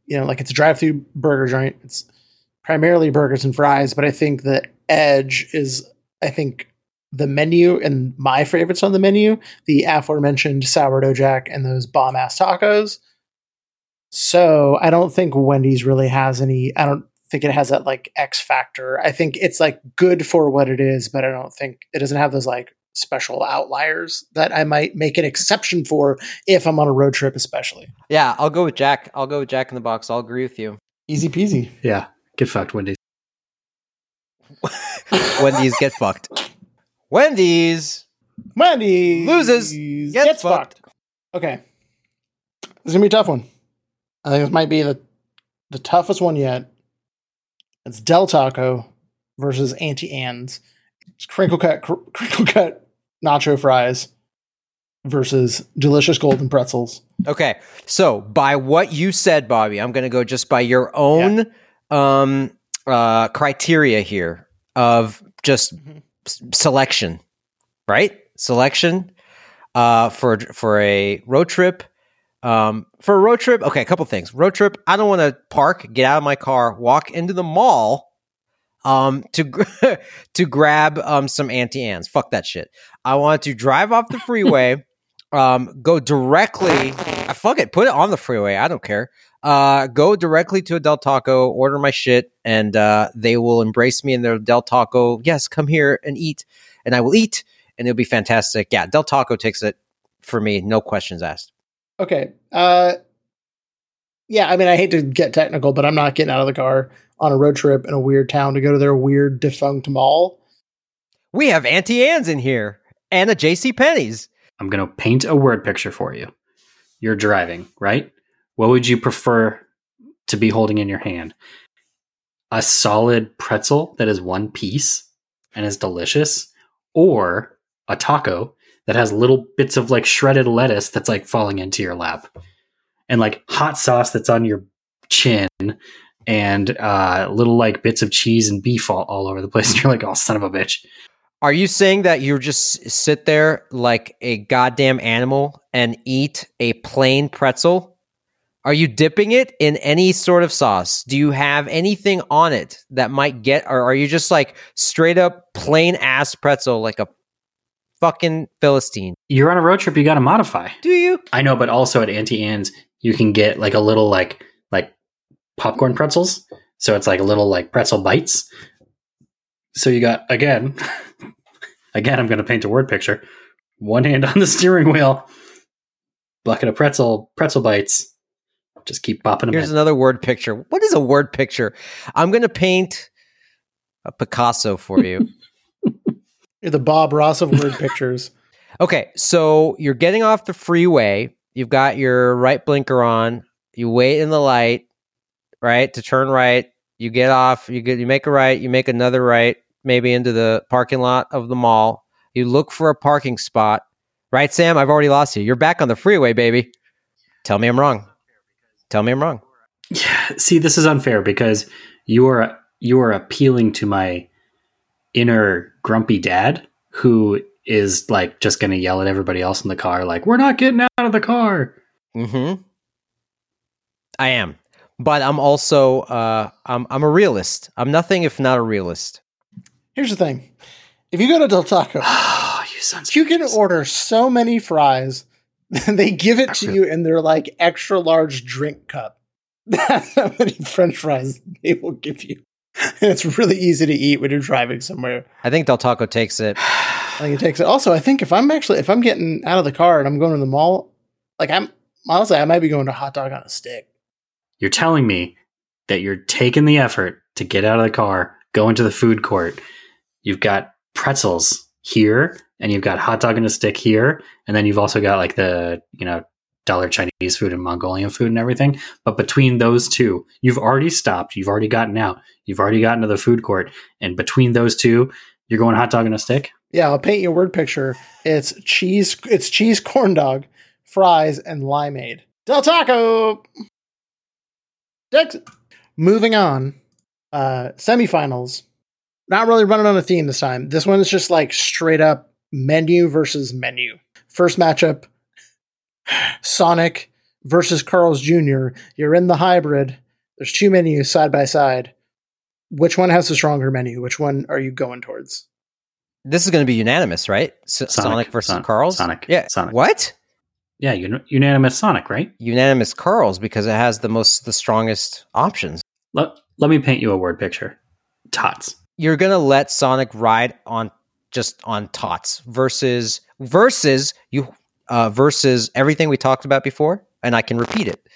you know like it's a drive-through burger joint. It's primarily burgers and fries, but I think the edge is I think the menu and my favorites on the menu, the aforementioned sourdough jack and those bomb ass tacos. So I don't think Wendy's really has any. I don't think it has that like X factor. I think it's like good for what it is, but I don't think it doesn't have those like special outliers that I might make an exception for if I'm on a road trip, especially. yeah, I'll go with Jack. I'll go with Jack in the Box. I'll agree with you. Easy peasy. Yeah, get fucked, Wendy's. Wendy's get fucked. Wendy's. Wendy Loses. Gets Gets fucked. fucked. Okay. This is gonna be a tough one. I think this might be the the toughest one yet. It's Del Taco versus Auntie Anne's. It's crinkle cut cr- crinkle cut nacho fries versus delicious golden pretzels. Okay, so by what you said, Bobby, I'm going to go just by your own um, uh, criteria here of just Mhm. s- selection, right? Selection uh, for for a road trip. Um, for a road trip, okay, a couple things. Road trip, I don't want to park, get out of my car, walk into the mall um, to to grab um, some Auntie Anne's. Fuck that shit. I want to drive off the freeway. um, go directly. Uh, fuck it, put it on the freeway. I don't care. Uh, go directly to a Del Taco, order my shit, and uh, they will embrace me in their Del Taco. Yes, come here and eat, and I will eat, and it'll be fantastic. Yeah, Del Taco takes it for me, no questions asked. Okay. Uh, yeah, I mean, I hate to get technical, but I'm not getting out of the car on a road trip in a weird town to go to their weird defunct mall. We have Auntie Anne's in here and a J.C. Penney's. I'm going to paint a word picture for you. You're driving, right? What would you prefer to be holding in your hand? A solid pretzel that is one piece and is delicious, or a taco that has little bits of like shredded lettuce that's like falling into your lap, and like hot sauce that's on your chin, and uh, little like bits of cheese and beef all, all over the place. And you're like, oh, son of a bitch. Are you saying that you just sit there like a goddamn animal and eat a plain pretzel? Are you dipping it in any sort of sauce? Do you have anything on it that might get, or are you just like straight up plain ass pretzel like a fucking Philistine? You're on a road trip, you got to modify. Do you? I know, but also at Auntie Anne's, you can get like a little like like popcorn pretzels. So it's like a little like pretzel bites. So you got again, again. I'm going to paint a word picture. One hand on the steering wheel, bucket of pretzel pretzel bites. Just keep popping them. Here's in. another word picture. What is a word picture? I'm going to paint a Picasso for you. You're the Bob Ross of word pictures. Okay, so you're getting off the freeway. You've got your right blinker on. You wait in the light, right, to turn right. You get off. You get. You make a right. You make another right, maybe into the parking lot of the mall. You look for a parking spot. Right, Sam? I've already lost you. You're back on the freeway, baby. Tell me I'm wrong. Tell me I'm wrong. Yeah, see, this is unfair because you are you are appealing to my inner grumpy dad who is like just going to yell at everybody else in the car like we're not getting out of the car. Mm-hmm. I am, but I'm also uh, I'm I'm a realist. I'm nothing if not a realist. Here's the thing: if you go to Del Taco, Oh, you sons. you can order so many fries. they give it to you in their like extra large drink cup. That's how many French fries they will give you. And it's really easy to eat when you're driving somewhere. I think Del Taco takes it. I think it takes it. Also, I think if I'm actually if I'm getting out of the car and I'm going to the mall, like I'm honestly, I might be going to hot dog on a stick. You're telling me that you're taking the effort to get out of the car, go into the food court. You've got pretzels here, and you've got hot dog and a stick here, and then you've also got like the you know dollar Chinese food and Mongolian food and everything. But between those two, you've already stopped. You've already gotten out. You've already gotten to the food court, and between those two, you're going hot dog and a stick. Yeah, I'll paint you a word picture. It's cheese. It's cheese corn dog, fries, and limeade. Del Taco. Next, moving on. Uh, semifinals. Not really running on a theme this time. This one is just like straight up menu versus menu. First matchup: Sonic versus Carl's Jr. You're in the hybrid. There's two menus side by side. Which one has the stronger menu? Which one are you going towards? This is going to be unanimous, right? S- Sonic, versus Son- Carl's. Sonic. Yeah. Sonic. What? Yeah, un- unanimous Sonic, right? Unanimous Carl's because it has the most, the strongest options. Let, let me paint you a word picture. Tots. You're going to let Sonic ride on just on tots versus versus you uh, versus everything we talked about before, and I can repeat it.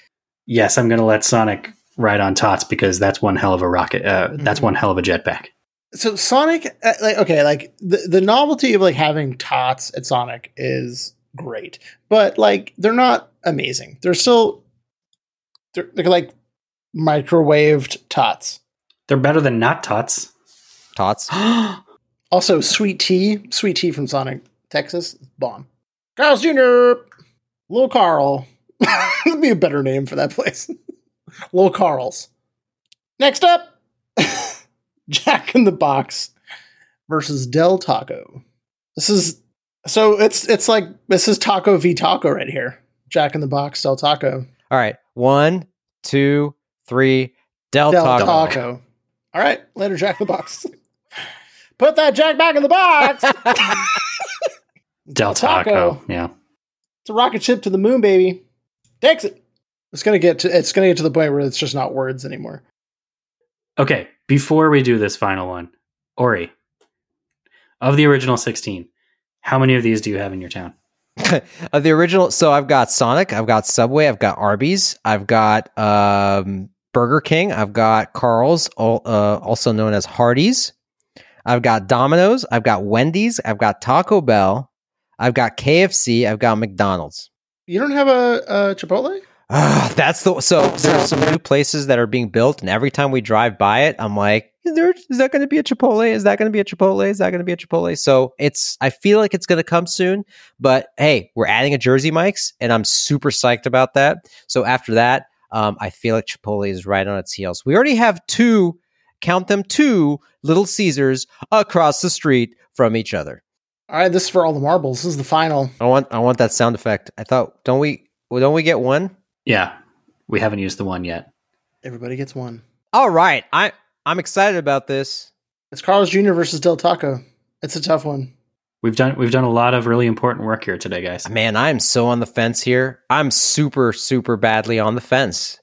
Yes, I'm going to let Sonic ride on Tots because that's one hell of a rocket. Uh, That's Mhm. one hell of a jetpack. so Sonic, uh, like okay, like the the novelty of like having tots at Sonic is great, but like they're not amazing. They're still they're, they're like microwaved tots. They're better than not Tots. Tots. Also, sweet tea, sweet tea from Sonic, Texas, bomb. Carl's Jr. Little Carl. That'd be a better name for that place. Little Carl's. Next up, Jack in the Box versus Del Taco. This is so it's it's like this is Taco v Taco right here. Jack in the Box, Del Taco. All right. One, two, three. Del, Del Taco. Taco. All right, later, Jack in the Box. Put that Jack back in the box. Del Taco. Taco. Yeah. It's a rocket ship to the moon, baby. Takes it. It's gonna get to it's gonna get to the point where it's just not words anymore. Okay, before we do this final one, Ori, of the original 16, how many of these do you have in your town? of the original, so I've got Sonic, I've got Subway, I've got Arby's, I've got um, Burger King, I've got Carl's, al- uh, also known as Hardee's. I've got Domino's, I've got Wendy's, I've got Taco Bell, I've got KFC, I've got McDonald's. You don't have a, a Chipotle? Ah, that's the so there's some new places that are being built, and every time we drive by it, I'm like, is there is that going to be a Chipotle? Is that going to be a Chipotle? Is that going to be a Chipotle? So it's I feel like it's going to come soon, but hey, we're adding a Jersey Mike's, and I'm super psyched about that. So after that, um, I feel like Chipotle is right on its heels. We already have two, count them two Little Caesars across the street from each other. All right, this is for all the marbles. This is the final. I want I want that sound effect. I thought don't we don't we get one? Yeah, we haven't used the one yet. Everybody gets one. All right, I I'm excited about this. It's Carl's Jr. versus Del Taco. It's a tough one. We've done we've done a lot of really important work here today, guys. Man, I'm so on the fence here. I'm super super badly on the fence.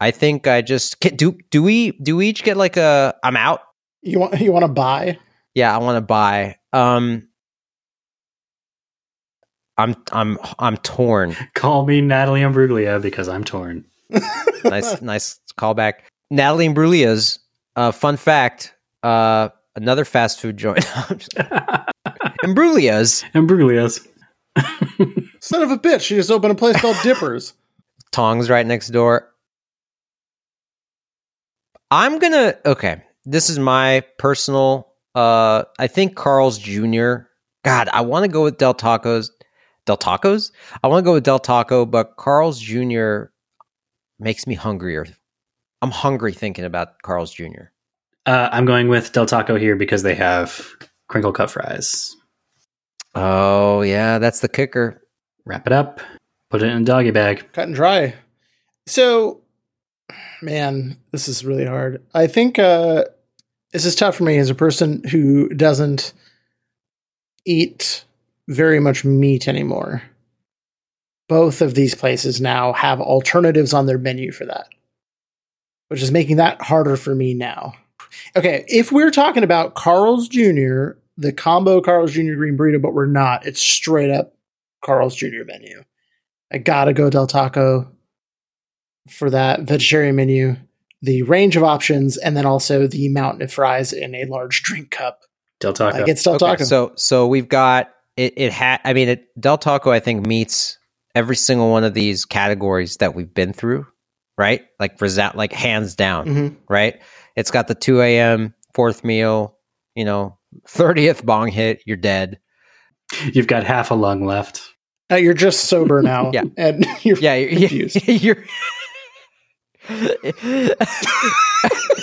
I think I just can, do. Do we do we each get like a? I'm out. You want you want to buy? Yeah, I want to buy. Um, I'm I'm I'm torn. Call me Natalie Imbruglia because I'm torn. nice nice callback. Natalie Imbruglia's uh, fun fact. Uh, another fast food joint. Imbruglia's Imbruglia's. Son of a bitch! She just opened a place called Dippers. Tongs right next door. I'm gonna okay. This is my personal. Uh, I think Carl's Jr. God, I want to go with Del Tacos. Del Tacos. I want to go with Del Taco, but Carl's Jr. makes me hungrier. I'm hungry thinking about Carl's Jr. Uh, I'm going with Del Taco here because they have crinkle cut fries. Oh yeah, that's the kicker. Wrap it up, put it in a doggy bag. Cut and dry. So, man, this is really hard. I think uh, this is tough for me as a person who doesn't eat very much meat anymore. Both of these places now have alternatives on their menu for that, which is making that harder for me now. Okay, if we're talking about Carl's Jr., the combo Carl's Jr. Green Burrito, but we're not, it's straight up Carl's Jr. menu. I gotta go Del Taco for that vegetarian menu, the range of options, and then also the mountain of fries in a large drink cup. Del Taco. Like it's Del Okay, Taco. so so we've got it. It had. I mean, it, Del Taco. I think meets every single one of these categories that we've been through. Right, like result, like hands down. Mhm. Right. It's got the two a.m. fourth meal. You know, thirtieth bong hit. You're dead. You've got half a lung left. Now you're just sober now, Yeah. and you're Yeah, you're, confused. you're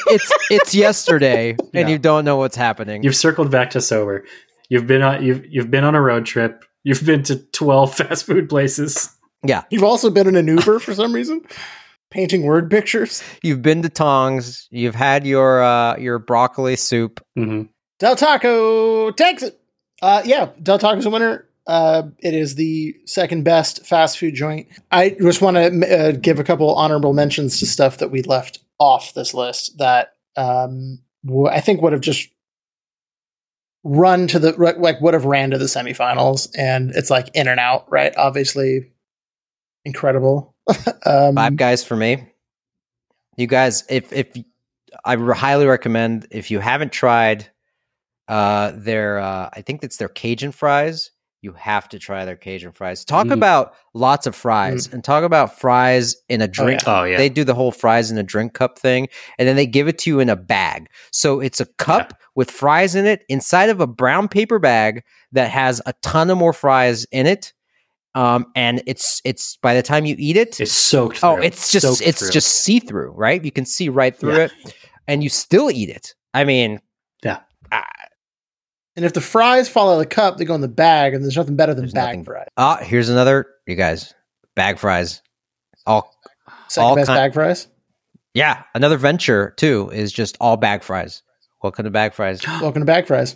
it's it's yesterday, and Yeah. you don't know what's happening. You've circled back to sober. You've been on you've you've been on a road trip. You've been to twelve fast food places. yeah, You've also been in an Uber for some reason, painting word pictures. you've been to Tongs. You've had your uh, your broccoli soup. Mm-hmm. Del Taco takes it. Uh, yeah, Del Taco's a winner. Uh, it is the second best fast food joint. I just want to uh, give a couple honorable mentions to stuff that we left off this list that um, w- I think would have just run to the like would have ran to the semifinals, and it's like in and out, right? Obviously, incredible. um, Five guys for me. You guys, if if I highly recommend if you haven't tried uh their uh I think it's their Cajun fries, you have to try their Cajun fries. Talk Mm. about lots of fries and talk about fries in a drink. Oh yeah. They do the whole fries in a drink cup thing, and then they give it to you in a bag. So it's a cup with fries in it inside of a brown paper bag that has a ton of more fries in it. Um, and it's it's by the time you eat it, it's soaked. oh, it's just Soaked it's through. just see through, right? You can see right through Yeah. it, and you still eat it. I mean, Yeah. ah, and if the fries fall out of the cup, they go in the bag, and there's nothing better than There's bag nothing- fries. ah, here's another, you guys, bag fries. All Second all best kind- bag fries. yeah, another venture too is just all bag fries. Welcome to bag fries. Welcome to Bag Fries.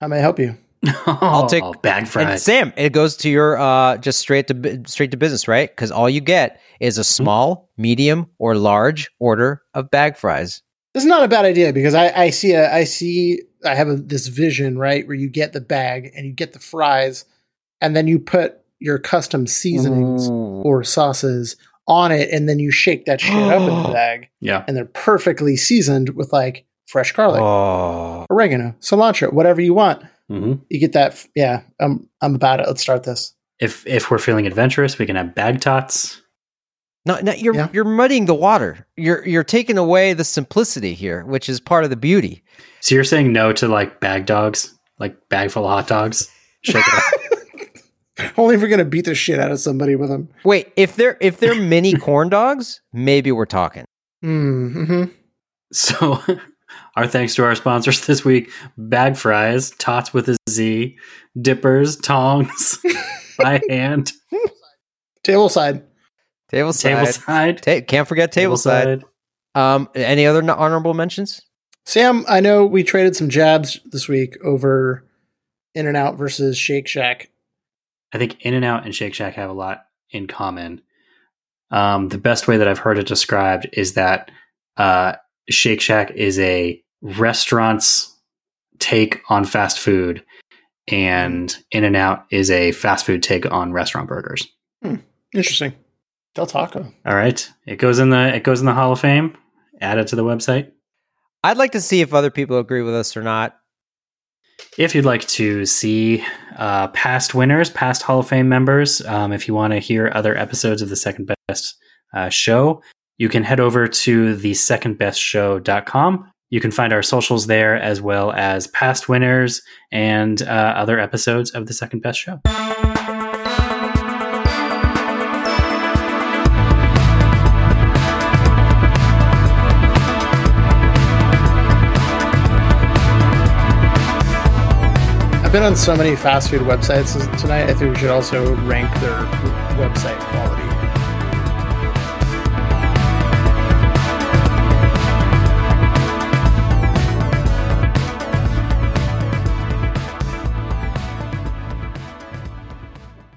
How may I help you? I'll take- bag And fries. Sam, it goes to your uh just straight to straight to business, right? Because all you get is a small, medium, or large order of bag fries. This is not a bad idea because I, I see a I see I have a, this vision right where you get the bag and you get the fries, and then you put your custom seasonings Ooh. or sauces on it, and then you shake that shit up in the bag, yeah. and they're perfectly seasoned with like fresh garlic, Oh, oregano, cilantro, whatever you want. hmm You get that. f- Yeah, I'm I'm about it. Let's start this. If if we're feeling adventurous, we can have bag tots. No, no, you're Yeah. you're muddying the water. You're you're taking away the simplicity here, which is part of the beauty. So you're saying no to like bag dogs, like bag full of hot dogs. Shake it up. Only if we're gonna beat the shit out of somebody with them. Wait, if they're if they're mini corn dogs, maybe we're talking. Mm-hmm. So, our thanks to our sponsors this week: Bag Fries, Tots with a Z, Dippers, Tongs, by hand, Table side. Tableside. Tableside, Ta- can't forget tableside. Um, any other honorable mentions? Sam, I know we traded some jabs this week over In and Out versus Shake Shack. I think In and Out and Shake Shack have a lot in common. Um, the best way that I've heard it described is that uh, Shake Shack is a restaurant's take on fast food, and In and Out is a fast food take on restaurant burgers. Interesting. Del Taco. All right, it goes in the it goes in the Hall of Fame. Add it to the website. I'd like to see if other people agree with us or not. If you'd like to see uh, past winners, past Hall of Fame members, um, if you want to hear other episodes of the Second Best uh, Show, you can head over to the secondbestshow.com. You can find our socials there as well as past winners and uh, other episodes of the Second Best Show. Been on so many fast food websites tonight. I think we should also rank their website quality.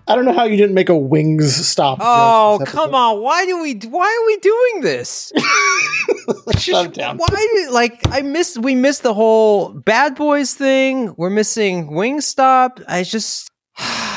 I don't know how you didn't make a wings stop. Oh, come on! Why do we? Why are we doing this? Shut down. Why? Like I missed. We missed the whole Bad Boys thing. We're missing Wingstop. I just.